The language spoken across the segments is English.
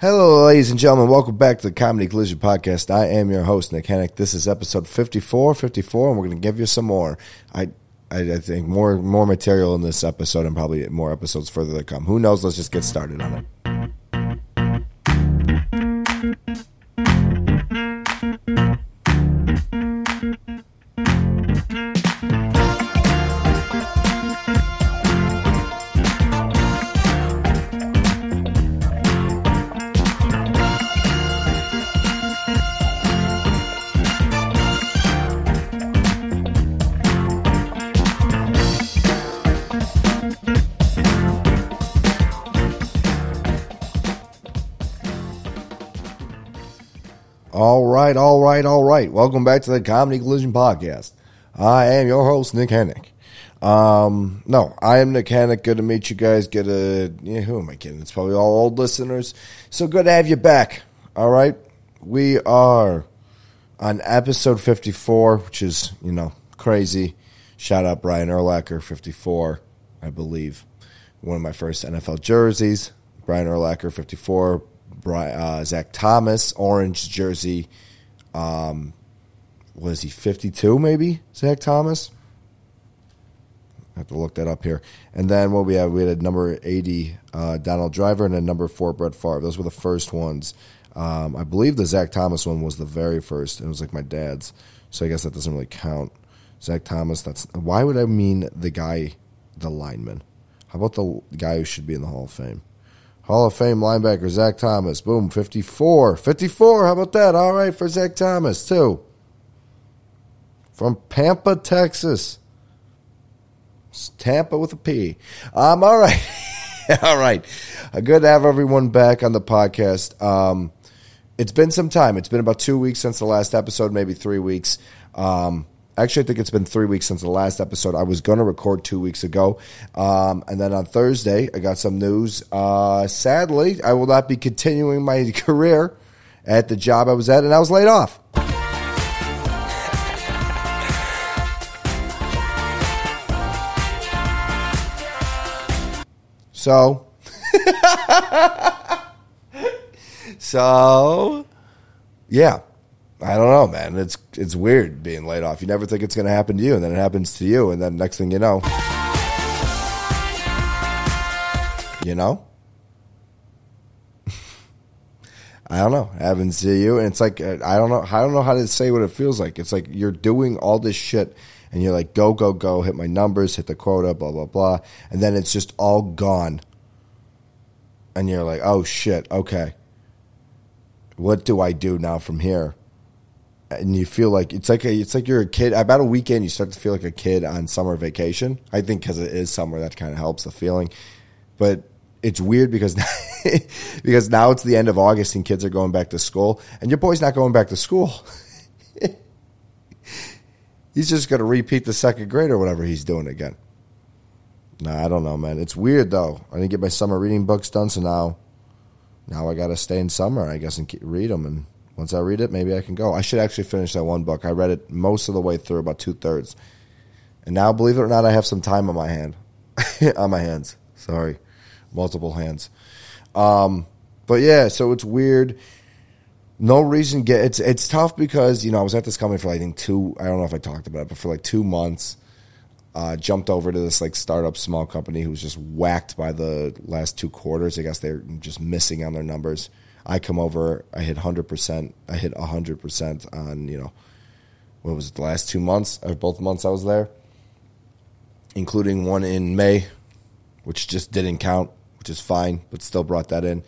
Hello, ladies and gentlemen. Welcome back to the Comedy Collision Podcast. I am your host, Nick Hennick. This is episode 54, 54, and we're going to give you some more. I, I, I think more, more material in this episode and probably more episodes further to come. Who knows? Let's just get started on it. Right. Welcome back to the Comedy Collision Podcast. I am your host, Nick Hennick. Um, no, I am Nick Hennick. Good to meet you guys. Good to, yeah, who am I kidding? It's probably all old listeners. So good to have you back. All right. We are on episode 54, which is, you know, crazy. Shout out Brian Urlacher, 54, I believe. One of my first NFL jerseys. Brian Urlacher, 54. Bri- uh, Zach Thomas, orange jersey. Um, was he 52 maybe? Zach Thomas? I have to look that up here. And then what we had, we had a number 80 uh, Donald Driver and a number four Brett Favre. Those were the first ones. Um, I believe the Zach Thomas one was the very first. It was like my dad's, so I guess that doesn't really count. Zach Thomas. That's why would I mean the guy, the lineman? How about the guy who should be in the Hall of Fame? Hall of Fame linebacker Zach Thomas. Boom, 54. 54. How about that? All right for Zach Thomas, too. From Pampa, Texas. It's Tampa with a P. Um, all right. all right. Uh, Good to have everyone back on the podcast. Um, it's been some time. It's been about two weeks since the last episode, maybe three weeks. Um, actually, I think it's been three weeks since the last episode. I was going to record two weeks ago. Um, and then on Thursday, I got some news. Uh, sadly, I will not be continuing my career at the job I was at, and I was laid off. So, so, yeah, I don't know, man. It's it's weird being laid off. You never think it's going to happen to you, and then it happens to you, and then next thing you know, you know, I don't know. It happens to you, and it's like I don't know. I don't know how to say what it feels like. It's like you're doing all this shit, and you're like, go, go, go, hit my numbers, hit the quota, blah, blah, blah, and then it's just all gone, and you're like, oh shit, okay. What do I do now from here? And you feel like it's like a, it's like you're a kid. About a weekend, you start to feel like a kid on summer vacation. I think because it is summer, that kind of helps the feeling. But it's weird because because now it's the end of August and kids are going back to school, and your boy's not going back to school. he's just going to repeat the second grade or whatever he's doing again. Nah, I don't know, man. It's weird though. I didn't get my summer reading books done, so now now I got to stay in summer, I guess, and read them and once I read it, maybe I can go. I should actually finish that one book. I read it most of the way through, about two thirds, and now, believe it or not, I have some time on my hand, on my hands. Sorry, multiple hands. Um, but yeah, so it's weird. No reason get it's it's tough because you know I was at this company for like, I think two. I don't know if I talked about it, but for like two months, uh, jumped over to this like startup small company who was just whacked by the last two quarters. I guess they're just missing on their numbers. I come over, I hit hundred percent. I hit hundred percent on you know what was it, the last two months or both months I was there, including one in May, which just didn't count, which is fine, but still brought that in.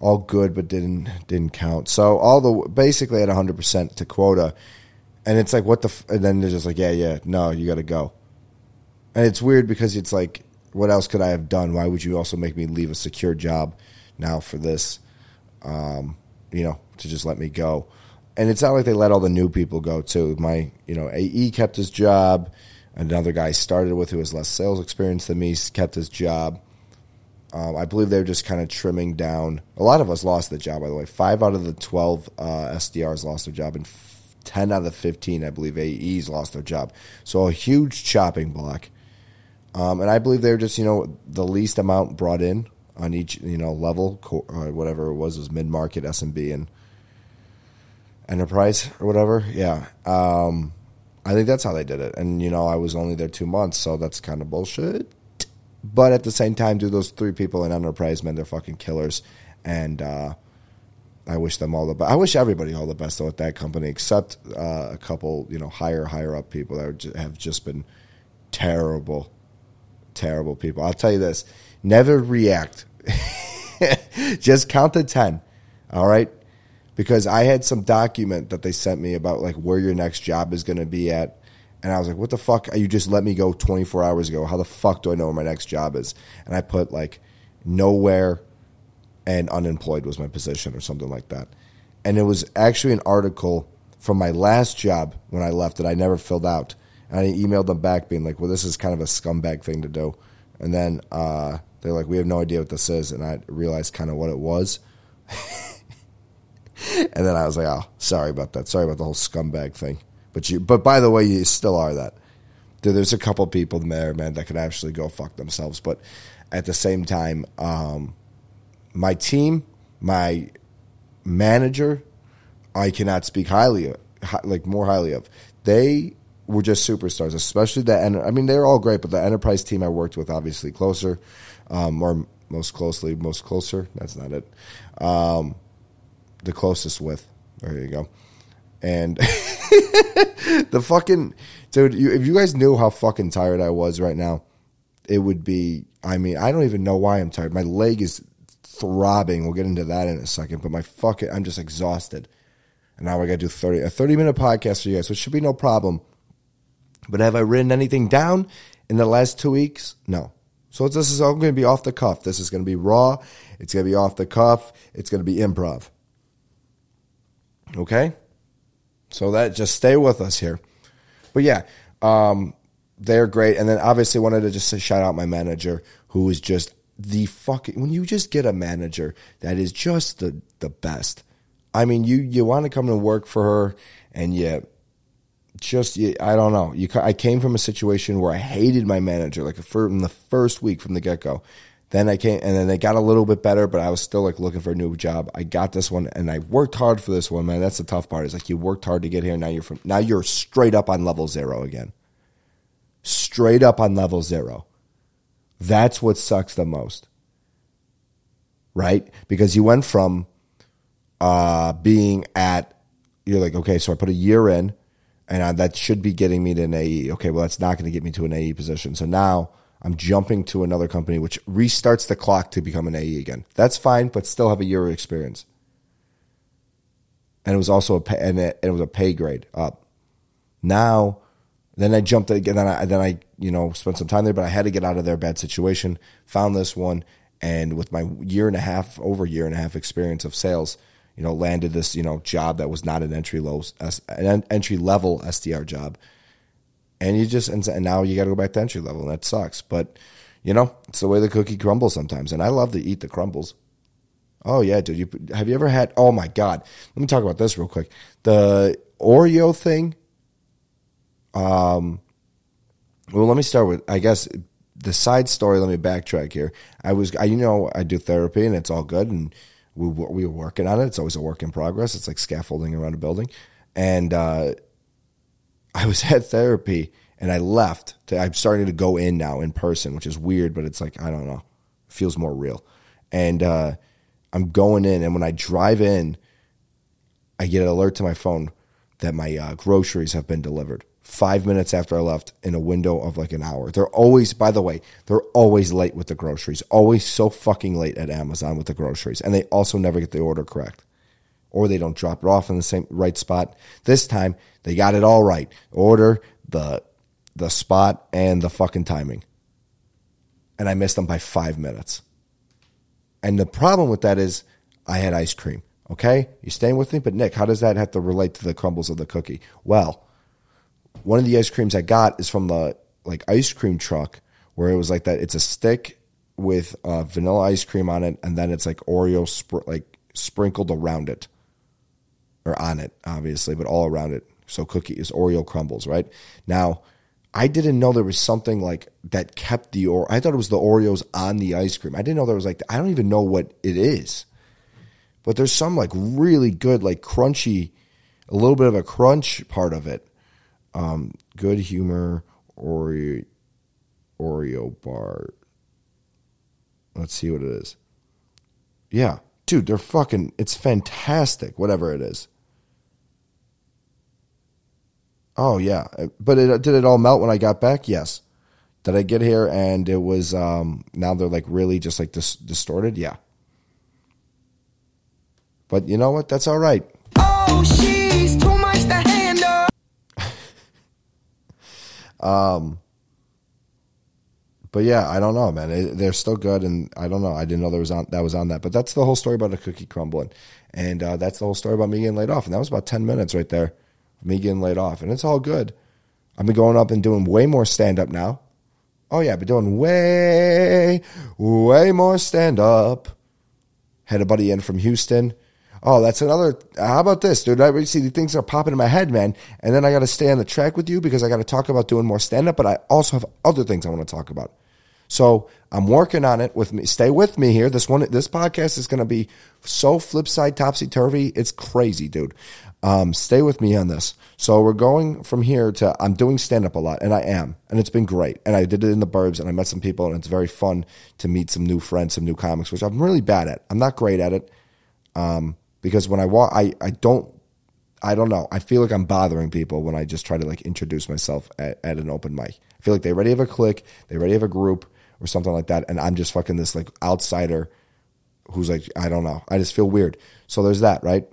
All good, but didn't didn't count. So all the basically at hundred percent to quota, and it's like what the f- and then they're just like yeah yeah no you got to go, and it's weird because it's like what else could I have done? Why would you also make me leave a secure job now for this? Um, you know, to just let me go. And it's not like they let all the new people go too. My, you know, AE kept his job. Another guy I started with who has less sales experience than me kept his job. Um, I believe they're just kind of trimming down. A lot of us lost the job, by the way. Five out of the 12 uh, SDRs lost their job, and f- 10 out of the 15, I believe, AEs lost their job. So a huge chopping block. Um, and I believe they're just, you know, the least amount brought in on each you know level, or whatever it was, it was mid market, SMB, and enterprise or whatever. Yeah, um, I think that's how they did it. And you know, I was only there two months, so that's kind of bullshit. But at the same time, do those three people in enterprise, man, they're fucking killers, and uh, I wish them all the best. I wish everybody all the best though at that company, except uh, a couple, you know, higher higher up people that have just been terrible, terrible people. I'll tell you this: never react. just count to ten. All right, because I had some document that they sent me about like where your next job is going to be at. And I was like, what the fuck? You just let me go 24 hours ago. How the fuck do I know where my next job is? And I put like nowhere and unemployed was my position or something like that. And it was actually an article from my last job when I left that I never filled out. And I emailed them back being like, well, this is kind of a scumbag thing to do. And then uh, they're like, we have no idea what this is. And I realized kind of what it was. and then I was like, oh, sorry about that. Sorry about the whole scumbag thing. But you, but by the way, you still are that. There's a couple people there, man, that could actually go fuck themselves. But at the same time, um, my team, my manager, I cannot speak highly, like more highly of. They were just superstars, especially the. I mean, they're all great, but the enterprise team I worked with, obviously closer, um, or most closely, most closer. That's not it. Um, the closest with. There you go. And the fucking dude, you, if you guys knew how fucking tired I was right now, it would be. I mean, I don't even know why I'm tired. My leg is throbbing. We'll get into that in a second. But my fucking, I'm just exhausted. And now I got to do 30, a 30 minute podcast for you guys, which should be no problem. But have I written anything down in the last two weeks? No. So this is all going to be off the cuff. This is going to be raw. It's going to be off the cuff. It's going to be improv. Okay? So that just stay with us here. But yeah, um, they're great. And then obviously wanted to just shout out my manager who is just the fucking when you just get a manager that is just the the best. I mean, you you want to come and work for her, and you just I don't know. You I came from a situation where I hated my manager like from the first week from the get go. Then I came, and then they got a little bit better, but I was still like looking for a new job. I got this one, and I worked hard for this one, man. That's the tough part. Is like you worked hard to get here. Now you're from now you're straight up on level zero again. Straight up on level zero. That's what sucks the most. Right? Because you went from uh, being at, you're like, okay, so I put a year in, and I, that should be getting me to an AE. Okay, well, that's not going to get me to an AE position. So now I'm jumping to another company, which restarts the clock to become an AE again. That's fine, but still have a year of experience. And it was also a pay, and it, it was a pay grade up. Now then I jumped again. Then I, then I, you know, spent some time there, but I had to get out of their bad situation. Found this one, and with my year and a half, over year and a half experience of sales, you know, landed this, you know, job that was not an entry low, an entry level SDR job. And you just, and now you got to go back to entry level, and that sucks. But you know, it's the way the cookie crumbles sometimes, and I love to eat the crumbles. Oh yeah, dude. You have you ever had? Oh my god. Let me talk about this real quick. The Oreo thing um, well, let me start with, I guess, the side story. Let me backtrack here. I was, I, you know, I do therapy and it's all good. And we, we were working on it. It's always a work in progress. It's like scaffolding around a building. And uh, I was at therapy and I left. To, I'm starting to go in now in person, which is weird, but it's like, I don't know, it feels more real. And uh, I'm going in. And when I drive in, I get an alert to my phone that my uh, groceries have been delivered five minutes after I left in a window of like an hour. They're always, by the way, they're always late with the groceries, always so fucking late at Amazon with the groceries. And they also never get the order correct or they don't drop it off in the same right spot. This time they got it all right. Order, the, the spot and the fucking timing. And I missed them by five minutes. And the problem with that is I had ice cream. Okay. You staying with me? But Nick, how does that have to relate to the crumbles of the cookie? Well, one of the ice creams I got is from the like ice cream truck where it was like that. It's a stick with uh, vanilla ice cream on it, and then it's like Oreo like sprinkled around it or on it, obviously, but all around it. So cookie is Oreo crumbles, right? Now, I didn't know there was something like that kept the or I thought it was the Oreos on the ice cream. I didn't know there was like I don't even know what it is. But there's some like really good like crunchy a little bit of a crunch part of it. Um, good humor Oreo Oreo bar. Let's see what it is. Yeah, dude, they're fucking it's fantastic whatever it is. Oh yeah, but it, did it all melt when I got back? Yes. Did I get here and it was um, now they're like really just like dis- distorted? Yeah. But you know what? That's all right. Oh, she's um. But yeah, I don't know, man. It, they're still good, and I don't know. I didn't know there was on that was on that. But that's the whole story about a cookie crumbling, and uh, that's the whole story about me getting laid off. And that was about ten minutes right there me getting laid off, and it's all good. I've been going up and doing way more stand up now. Oh yeah, I've been doing way, way more stand up. Had a buddy in from Houston. Oh, that's another. How about this, dude? I see the things are popping in my head, man. And then I got to stay on the track with you because I got to talk about doing more stand up, but I also have other things I want to talk about. So I'm working on it with me. Stay with me here. This one, this podcast is going to be so flip side, topsy turvy. It's crazy, dude. Um, stay with me on this. So we're going from here to I'm doing stand up a lot, and I am, and it's been great. And I did it in the burbs, and I met some people, and it's very fun to meet some new friends, some new comics, which I'm really bad at. I'm not great at it um, because when I walk, I I don't. I don't know. I feel like I'm bothering people when I just try to like introduce myself at, at an open mic. I feel like they already have a clique, they already have a group or something like that, and I'm just fucking this like outsider who's like I don't know. I just feel weird. So there's that, right?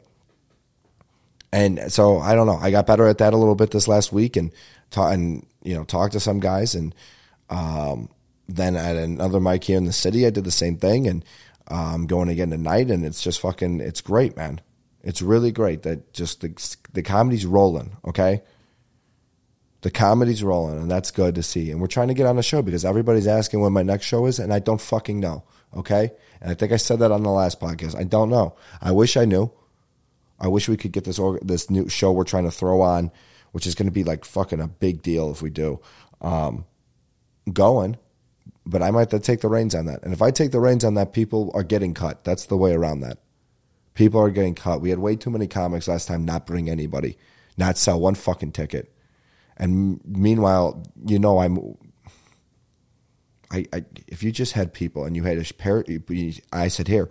And so I don't know. I got better at that a little bit this last week, and talk, and you know talked to some guys, and um, then at another mic here in the city, I did the same thing, and um, going again tonight, and it's just fucking, it's great, man. It's really great that just the the comedy's rolling. Okay, the comedy's rolling, and that's good to see. And we're trying to get on the show because everybody's asking when my next show is, and I don't fucking know. Okay, and I think I said that on the last podcast. I don't know. I wish I knew. I wish we could get this this new show we're trying to throw on, which is going to be like fucking a big deal if we do, um, going. But I might take the reins on that. And if I take the reins on that, people are getting cut. That's the way around that. People are getting cut. We had way too many comics last time not bring anybody, not sell one fucking ticket. And meanwhile, you know, I'm. I, I if you just had people and you had a pair, I said here,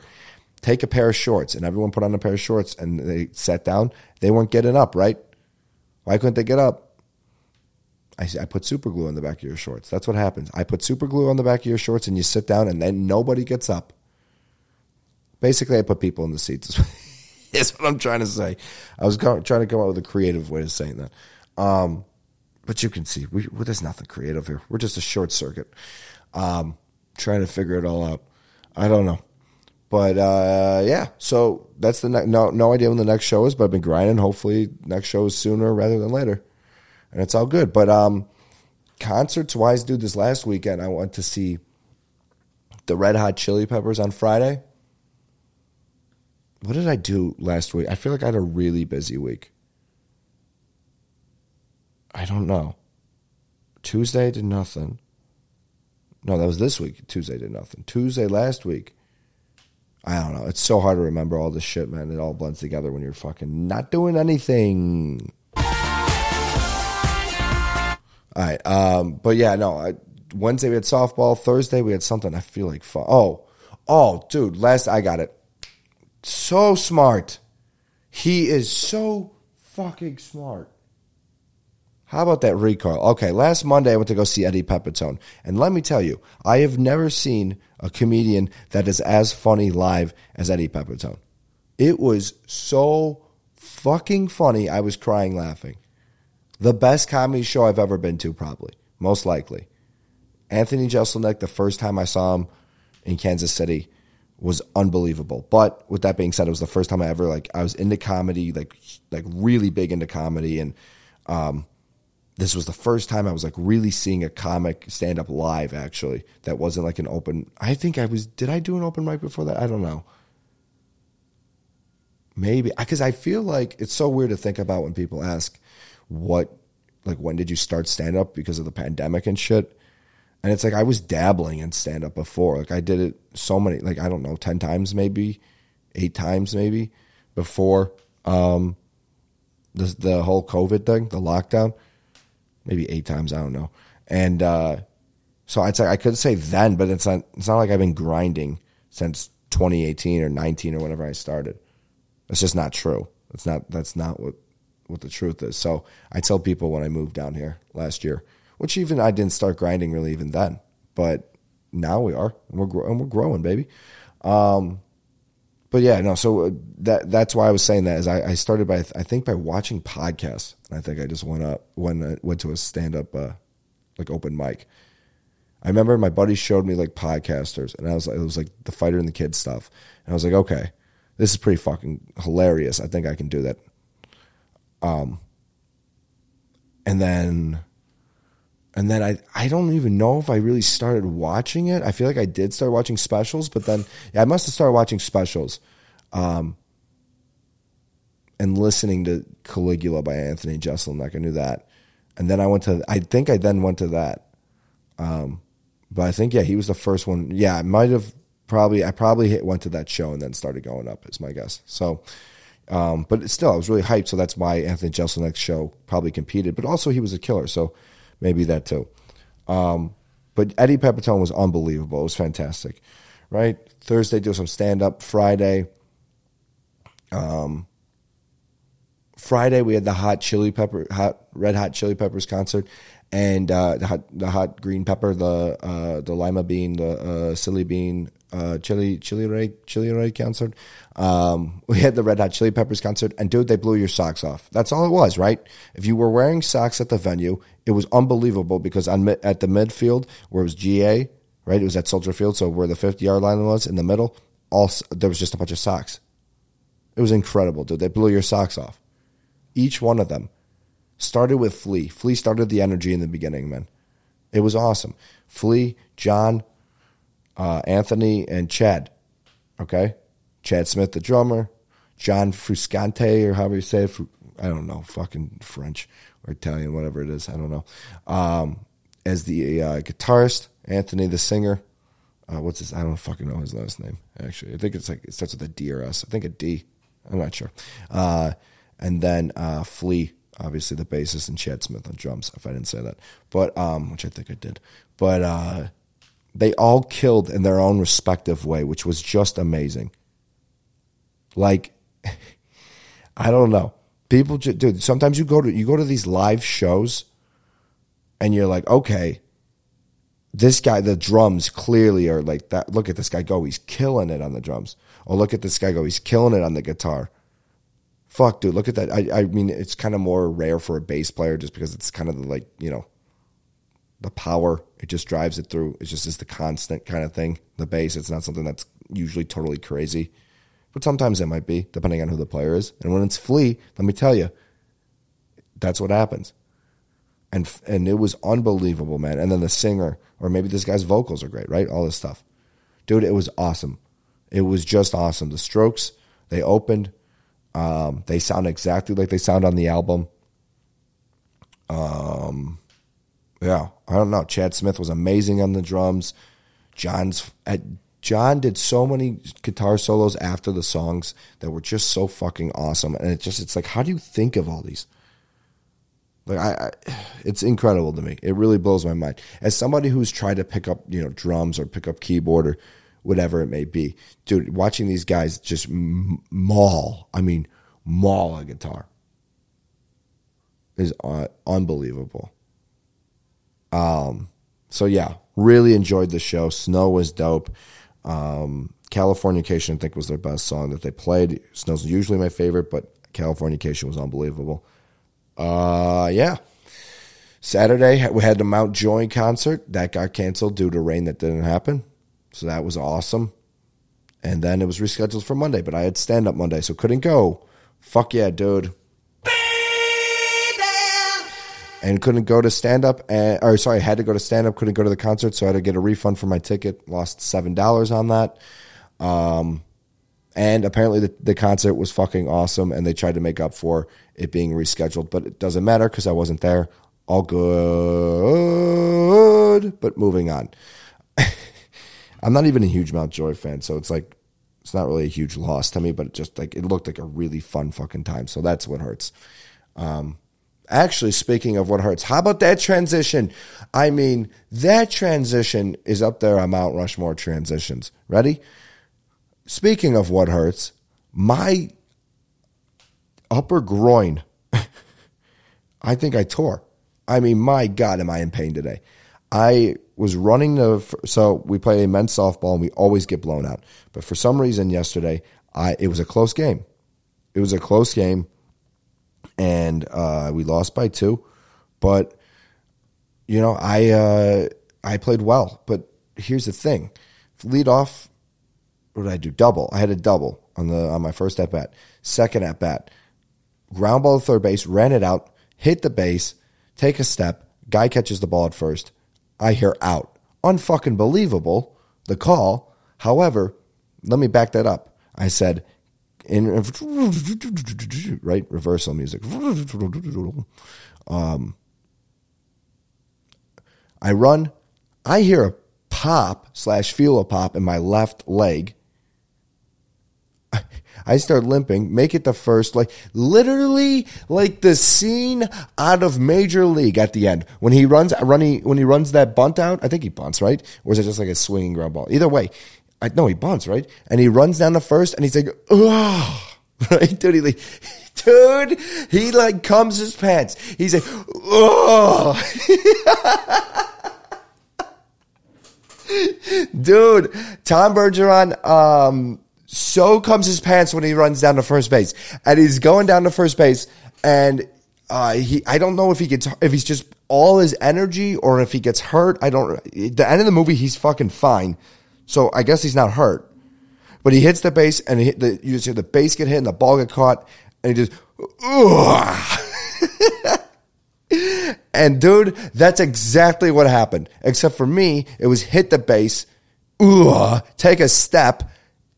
take a pair of shorts, and everyone put on a pair of shorts, and they sat down. They weren't getting up, right? Why couldn't they get up? I, I put super glue on the back of your shorts. That's what happens. I put super glue on the back of your shorts, and you sit down, and then nobody gets up. Basically, I put people in the seats. Is what I'm trying to say. I was trying to come up with a creative way of saying that. Um, but you can see, we, well, there's nothing creative here. We're just a short circuit. Um, trying to figure it all out. I don't know. But uh, yeah, so that's the ne- no no idea when the next show is, but I've been grinding. Hopefully, next show is sooner rather than later, and it's all good. But um, concerts wise, dude, this last weekend I went to see the Red Hot Chili Peppers on Friday. What did I do last week? I feel like I had a really busy week. I don't know. Tuesday did nothing. No, that was this week. Tuesday did nothing. Tuesday last week I don't know. It's so hard to remember all this shit, man. It all blends together when you're fucking not doing anything. All right. Um, but yeah, no. I, Wednesday we had softball. Thursday we had something. I feel like fun. Oh, oh, dude. Last I got it. So smart. He is so fucking smart. How about that recall? Okay, last Monday I went to go see Eddie Pepitone. And let me tell you, I have never seen a comedian that is as funny live as Eddie Pepitone. It was so fucking funny. I was crying laughing. The best comedy show I've ever been to, probably. Most likely. Anthony Jeselnik, the first time I saw him in Kansas City, was unbelievable. But with that being said, it was the first time I ever like I was into comedy, like like really big into comedy and um this was the first time I was like really seeing a comic stand up live actually that wasn't like an open I think I was did I do an open mic before that I don't know maybe because I feel like it's so weird to think about when people ask what like when did you start stand up because of the pandemic and shit. And it's like I was dabbling in stand up before. Like I did it so many, like I don't know, ten times maybe, eight times maybe before um, the the whole COVID thing, the lockdown, maybe eight times. I don't know. And uh, so I'd say I could say then, but it's not. It's not like I've been grinding since 2018 or 19 or whenever I started. It's just not true. It's not. That's not what what the truth is. So I tell people when I moved down here last year, which even I didn't start grinding really even then, but now we are, and we're and we're growing, baby. Um, but yeah, no. So uh, that that's why I was saying that is I, I started by I think by watching podcasts. And I think I just went up when I went to a stand up uh, like open mic. I remember my buddy showed me like podcasters, and I was like, it was like the fighter and the kid stuff, and I was like, okay, this is pretty fucking hilarious. I think I can do that. Um, and then, and then I I don't even know if I really started watching it. I feel like I did start watching specials, but then yeah, I must have started watching specials, um, and listening to Caligula by Anthony Jeselnik. I knew that, and then I went to. I think I then went to that. Um, but I think yeah, he was the first one. Yeah, I might have probably I probably hit, went to that show and then started going up. Is my guess. So, um, but still, I was really hyped. So that's why Anthony Jeselnik's show probably competed. But also, he was a killer. So maybe that too. Um, but Eddie Pepitone was unbelievable. It was fantastic. Right Thursday, do some stand up. Friday, um, Friday we had the hot chili pepper, hot red hot chili peppers concert, and uh, the hot the hot green pepper, the uh, the lima bean, the uh, silly bean, uh, chili chili ray chili ray concert. Um, we had the red hot chili peppers concert, and dude, they blew your socks off. That's all it was, right? If you were wearing socks at the venue, it was unbelievable because on at the midfield where it was GA, right? It was at Soldier Field, so where the fifty yard line was in the middle, all there was just a bunch of socks. It was incredible, dude. They blew your socks off. Each one of them started with Flea. Flea started the energy in the beginning, man. It was awesome. Flea, John, uh, Anthony, and Chad. Okay? Chad Smith, the drummer. John Frusciante, or however you say it. I don't know, fucking French or Italian, whatever it is. I don't know. Um, as the uh, guitarist, Anthony, the singer. Uh, what's his? I don't fucking know his last name. Actually, I think it's like it starts with a D or S. I think a D. I'm not sure. Uh, and then uh, Flea, obviously the bassist, and Chad Smith on drums. If I didn't say that, but um, which I think I did. But uh, they all killed in their own respective way, which was just amazing. Like, I don't know. People, just, dude. Sometimes you go to you go to these live shows, and you're like, okay, this guy, the drums clearly are like that. Look at this guy go; he's killing it on the drums. Or look at this guy go; he's killing it on the guitar fuck, dude, look at that. I, I mean, it's kind of more rare for a bass player just because it's kind of like, you know, the power. It just drives it through. It's just is the constant kind of thing. The bass, it's not something that's usually totally crazy. But sometimes it might be, depending on who the player is. And when it's Flea, let me tell you, that's what happens. And and it was unbelievable, man. And then the singer, or maybe this guy's vocals are great, right? All this stuff. Dude, it was awesome. It was just awesome. The strokes, they opened um, they sound exactly like they sound on the album. Um, yeah, I don't know. Chad Smith was amazing on the drums. John's at, John did so many guitar solos after the songs that were just so fucking awesome, and it just it's like, how do you think of all these? Like I, I, it's incredible to me. It really blows my mind. As somebody who's tried to pick up, you know, drums or pick up keyboard or whatever it may be. Dude, watching these guys just maul, I mean, maul a guitar is uh, unbelievable. Um, so yeah, really enjoyed the show. Snow was dope. Um, Californication, I think, was their best song that they played. Snow's usually my favorite, but Californication was unbelievable. Uh, yeah. Saturday, we had the Mount Joy concert. That got canceled due to rain that didn't happen. So that was awesome. And then it was rescheduled for Monday, but I had stand up Monday, so couldn't go. Fuck yeah, dude. And couldn't go to stand up, or sorry, had to go to stand up, couldn't go to the concert, so I had to get a refund for my ticket. Lost $7 on that. Um, and apparently the, the concert was fucking awesome, and they tried to make up for it being rescheduled, but it doesn't matter because I wasn't there. All good. But moving on. I'm not even a huge Mountjoy fan, so it's like it's not really a huge loss to me, but it just like it looked like a really fun fucking time. So that's what hurts. Um, actually, speaking of what hurts, how about that transition? I mean, that transition is up there on Mount Rushmore transitions. Ready? Speaking of what hurts, my upper groin, I think I tore. I mean, my God, am I in pain today? I was running the so we play men's softball and we always get blown out. But for some reason yesterday, I it was a close game. It was a close game, and uh, we lost by two. But you know, I uh, I played well. But here's the thing: lead off. What did I do? Double. I had a double on the on my first at bat. Second at bat, ground ball to third base, ran it out, hit the base, take a step. Guy catches the ball at first I hear out. Unfucking believable, the call. However, let me back that up. I said, in right reversal music. Um, I run. I hear a pop slash feel a pop in my left leg. I start limping, make it the first, like literally like the scene out of Major League at the end when he runs, running, when he runs that bunt out. I think he bunts, right? Or is it just like a swinging ground ball? Either way, I he bunts, right? And he runs down the first, and he's like, oh, right, dude. He like, dude, he like comes his pants. He's like, oh. dude, Tom Berenger, um, so comes his pants when he runs down to first base, and he's going down to first base, and uh, he I don't know if he gets if he's just all his energy or if he gets hurt. I don't. At the end of the movie, he's fucking fine, so I guess he's not hurt. But he hits the base, and he hit the you see the base get hit, and the ball get caught, and he just. and dude, that's exactly what happened. Except for me, it was hit the base, take a step,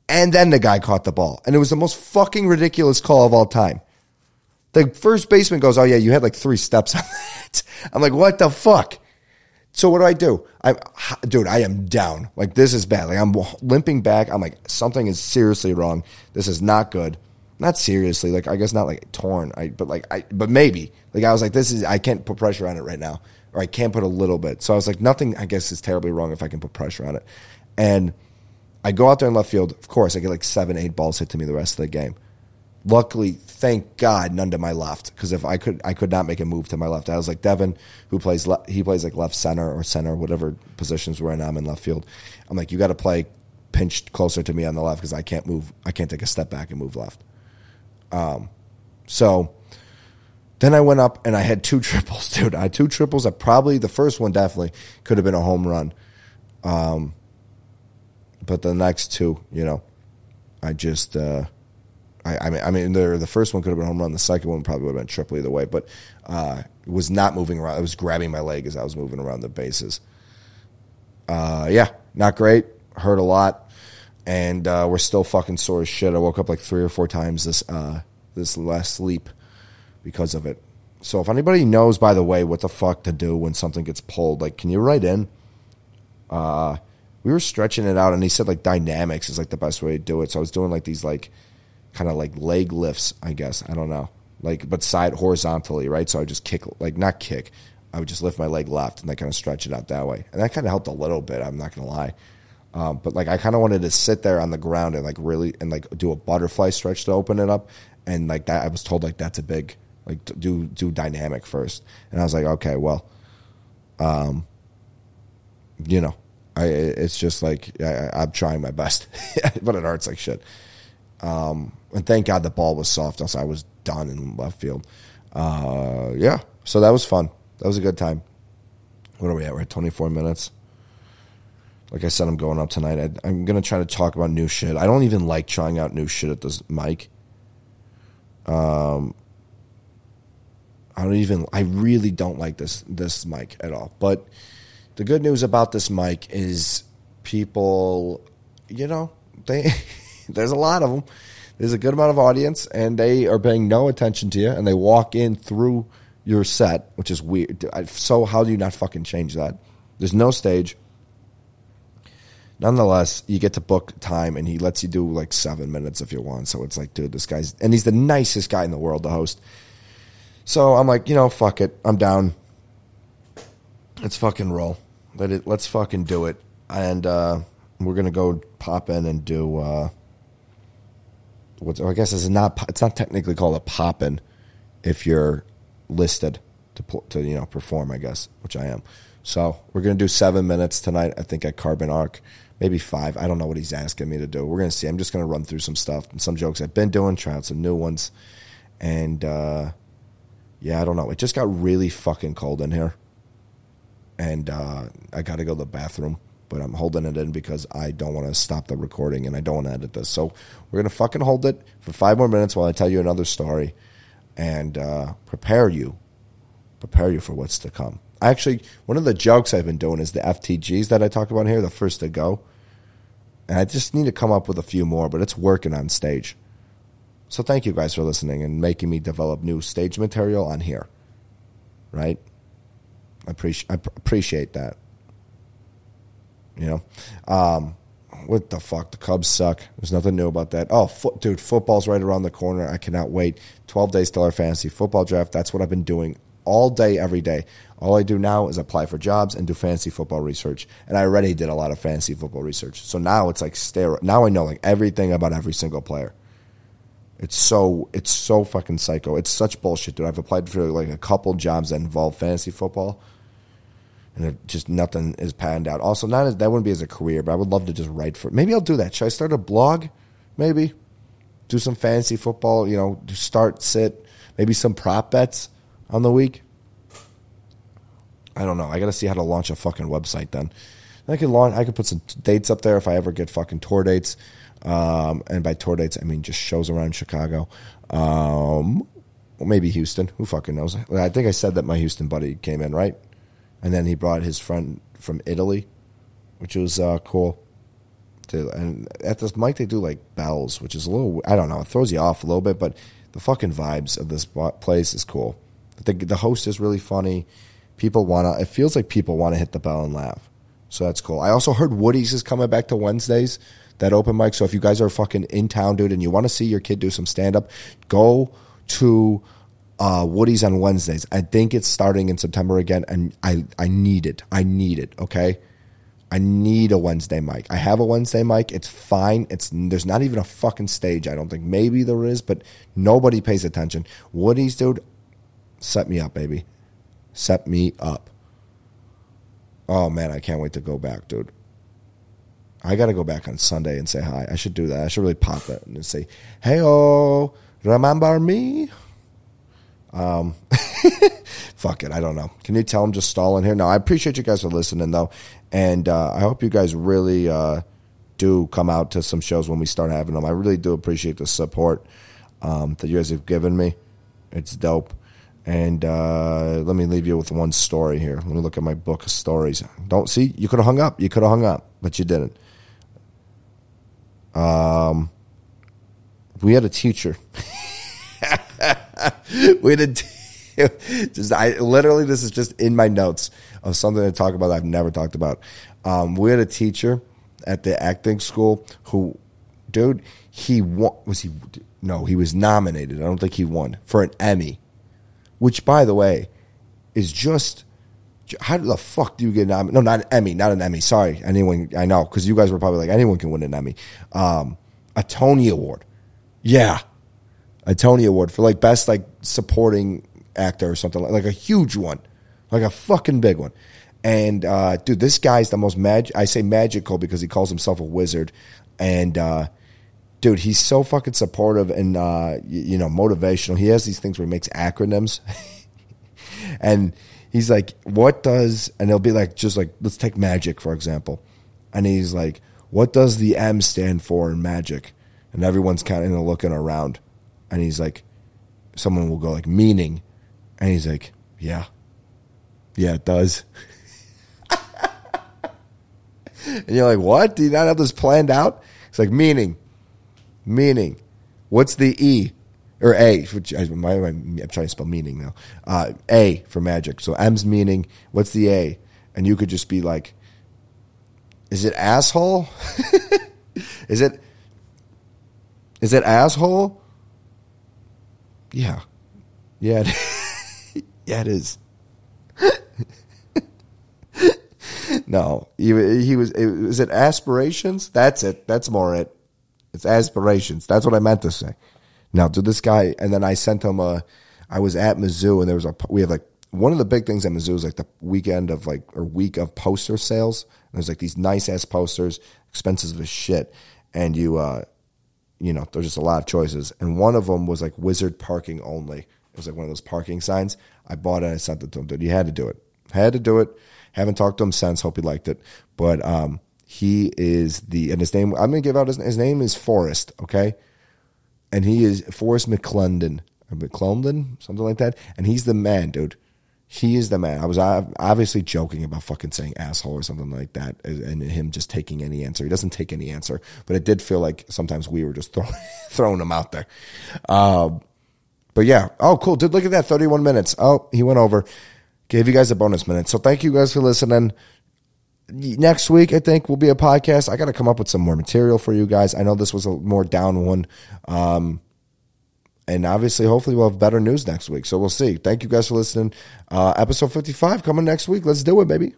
and then the guy caught the ball. And it was the most fucking ridiculous call of all time. The first baseman goes, Oh, yeah, you had like three steps on that. I'm like, What the fuck? So what do I do? I, dude, I am down. Like this is bad. Like I'm limping back. I'm like something is seriously wrong. This is not good. Not seriously. Like I guess not like torn. I but like I but maybe. Like I was like this is I can't put pressure on it right now, or I can't put a little bit. So I was like nothing. I guess is terribly wrong if I can put pressure on it, and I go out there in left field. Of course, I get like seven, eight balls hit to me the rest of the game. Luckily, thank God, none to my left. Because if I could, I could not make a move to my left. I was like Devin, who plays le- he plays like left center or center, whatever positions we're in. I'm in left field. I'm like, you got to play pinched closer to me on the left because I can't move. I can't take a step back and move left. Um, so then I went up and I had two triples, dude. I had two triples. I probably the first one definitely could have been a home run. Um, but the next two, you know, I just, uh, I, I mean, I mean, the first one could have been home run. The second one probably would have been triple either way. But uh, was not moving around. I was grabbing my leg as I was moving around the bases. Uh, yeah, not great. Hurt a lot, and uh, we're still fucking sore as shit. I woke up like three or four times this uh, this last sleep because of it. So if anybody knows, by the way, what the fuck to do when something gets pulled, like, can you write in? Uh, we were stretching it out, and he said like dynamics is like the best way to do it. So I was doing like these like kind of like leg lifts, I guess. I don't know, like but side horizontally, right? So I would just kick like not kick. I would just lift my leg left and then kind of stretch it out that way, and that kind of helped a little bit. I'm not gonna lie. Um, but like I kind of wanted to sit there on the ground and like really and like do a butterfly stretch to open it up, and like that I was told like that's a big like do do dynamic first, and I was like okay well, um, you know I, it's just like I, am trying my best, but it hurts like shit. Um, and thank God the ball was soft, else I was done in left field. Uh, yeah, so that was fun. That was a good time. What are we at? We're at 24 minutes. Like I said, I'm going up tonight. I, I'm going to try to talk about new shit. I don't even like trying out new shit at this mic. Um, I don't even. I really don't like this this mic at all. But the good news about this mic is people, you know, they there's a lot of them. There's a good amount of audience, and they are paying no attention to you, and they walk in through you're set, which is weird. So how do you not fucking change that? There's no stage. Nonetheless, you get to book time, and he lets you do like seven minutes if you want. So it's like, dude, this guy's and he's the nicest guy in the world to host. So I'm like, you know, fuck it, I'm down. Let's fucking roll. Let it. Let's fucking do it. And uh, we're gonna go pop in and do. Uh, what's I guess it's not. It's not technically called a pop in if you're listed to to you know perform. I guess which I am. So we're gonna do seven minutes tonight. I think at Carbon Arc, maybe five. I don't know what he's asking me to do. We're gonna see. I'm just gonna run through some stuff and some jokes I've been doing, try out some new ones, and uh, yeah, I don't know. It just got really fucking cold in here, and uh, I got to go to the bathroom. But I'm holding it in because I don't want to stop the recording and I don't want to edit this. So we're gonna fucking hold it for five more minutes while I tell you another story and uh, prepare you, prepare you for what's to come. Actually, one of the jokes I've been doing is the FTGs that I talk about here, the first to go. And I just need to come up with a few more, but it's working on stage. So thank you guys for listening and making me develop new stage material on here. Right? I I appreciate that. You know, um, what the fuck? The Cubs suck. There's nothing new about that. Oh, fo- dude, football's right around the corner. I cannot wait. 12 days till our fantasy football draft. That's what I've been doing all day, every day. All I do now is apply for jobs and do fantasy football research. And I already did a lot of fantasy football research. So now it's like stare. Now I know like everything about every single player. It's so it's so fucking psycho. It's such bullshit, dude. I've applied for like a couple jobs that involve fantasy football, and it just nothing is panned out. Also, not as that wouldn't be as a career, but I would love to just write for. Maybe I'll do that. Should I start a blog? Maybe do some fantasy football. You know, start sit. Maybe some prop bets on the week. I don't know. I got to see how to launch a fucking website then. I could launch. I could put some dates up there if I ever get fucking tour dates. Um, and by tour dates, I mean just shows around Chicago. Um, maybe Houston. Who fucking knows? I think I said that my Houston buddy came in right, and then he brought his friend from Italy, which was uh, cool. To, and at this mic, they do like bells, which is a little. I don't know. It throws you off a little bit, but the fucking vibes of this place is cool. The the host is really funny. People wanna. It feels like people want to hit the bell and laugh. So that's cool. I also heard Woody's is coming back to Wednesdays, that open mic. So if you guys are fucking in town, dude, and you want to see your kid do some stand up, go to uh, Woody's on Wednesdays. I think it's starting in September again, and I, I need it. I need it, okay? I need a Wednesday mic. I have a Wednesday mic. It's fine. It's there's not even a fucking stage. I don't think. Maybe there is, but nobody pays attention. Woody's, dude, set me up, baby. Set me up. Oh man, I can't wait to go back, dude. I got to go back on Sunday and say hi. I should do that. I should really pop it and say, "Hey, oh, remember me?" Um, fuck it. I don't know. Can you tell I'm just stalling here? No, I appreciate you guys for listening though, and uh, I hope you guys really uh, do come out to some shows when we start having them. I really do appreciate the support um, that you guys have given me. It's dope. And uh, let me leave you with one story here. Let me look at my book of stories. Don't see you could have hung up. You could have hung up, but you didn't. Um, we had a teacher. we had a t- just I literally this is just in my notes of something to talk about I've never talked about. Um, we had a teacher at the acting school who, dude, he won. Was he? No, he was nominated. I don't think he won for an Emmy which, by the way, is just how the fuck do you get an No, not an Emmy, not an Emmy. Sorry, anyone I know because you guys were probably like anyone can win an Emmy. Um, a Tony Award, yeah, a Tony Award for like best like supporting actor or something like, like a huge one, like a fucking big one. And uh, dude, this guy's the most mag. I say magical because he calls himself a wizard, and uh, dude, he's so fucking supportive and uh, you, you know motivational. He has these things where he makes acronyms, and he's like, "What does?" And he'll be like, "Just like let's take magic for example," and he's like, "What does the M stand for in magic?" And everyone's kind of looking around, and he's like, someone will go like meaning, and he's like, "Yeah, yeah, it does." and you're like, "What? Do you not have this planned out?" It's like meaning meaning. What's the E? or A. Which I, I'm trying to spell meaning now. Uh, a for magic. So M's meaning. What's the A? And you could just be like, is it asshole? is it? Is it asshole? Yeah, yeah, it, yeah, it is. no, he, he was. Is it aspirations? That's it. That's more it. It's aspirations. That's what I meant to say. Now, to this guy, and then I sent him a. I was at Mizzou, and there was a. We have like one of the big things at Mizzou is like the weekend of like or week of poster sales. And there's like these nice ass posters, expensive as shit, and you, uh, you know, there's just a lot of choices. And one of them was like wizard parking only. It was like one of those parking signs. I bought it I sent it to him. Dude, you had to do it. Had to do it. Haven't talked to him since. Hope he liked it. But um, he is the and his name. I'm gonna give out his his name is Forrest. Okay, and he is Forrest McClendon, McClendon, something like that. And he's the man, dude. He is the man. I was obviously joking about fucking saying asshole or something like that, and him just taking any answer. He doesn't take any answer, but it did feel like sometimes we were just throwing throwing him out there. Um, but yeah, oh cool, dude. Look at that, thirty-one minutes. Oh, he went over. Gave you guys a bonus minute. So thank you guys for listening. Next week, I think will be a podcast. I got to come up with some more material for you guys. I know this was a more down one. Um, and obviously, hopefully, we'll have better news next week. So we'll see. Thank you guys for listening. Uh, episode 55 coming next week. Let's do it, baby.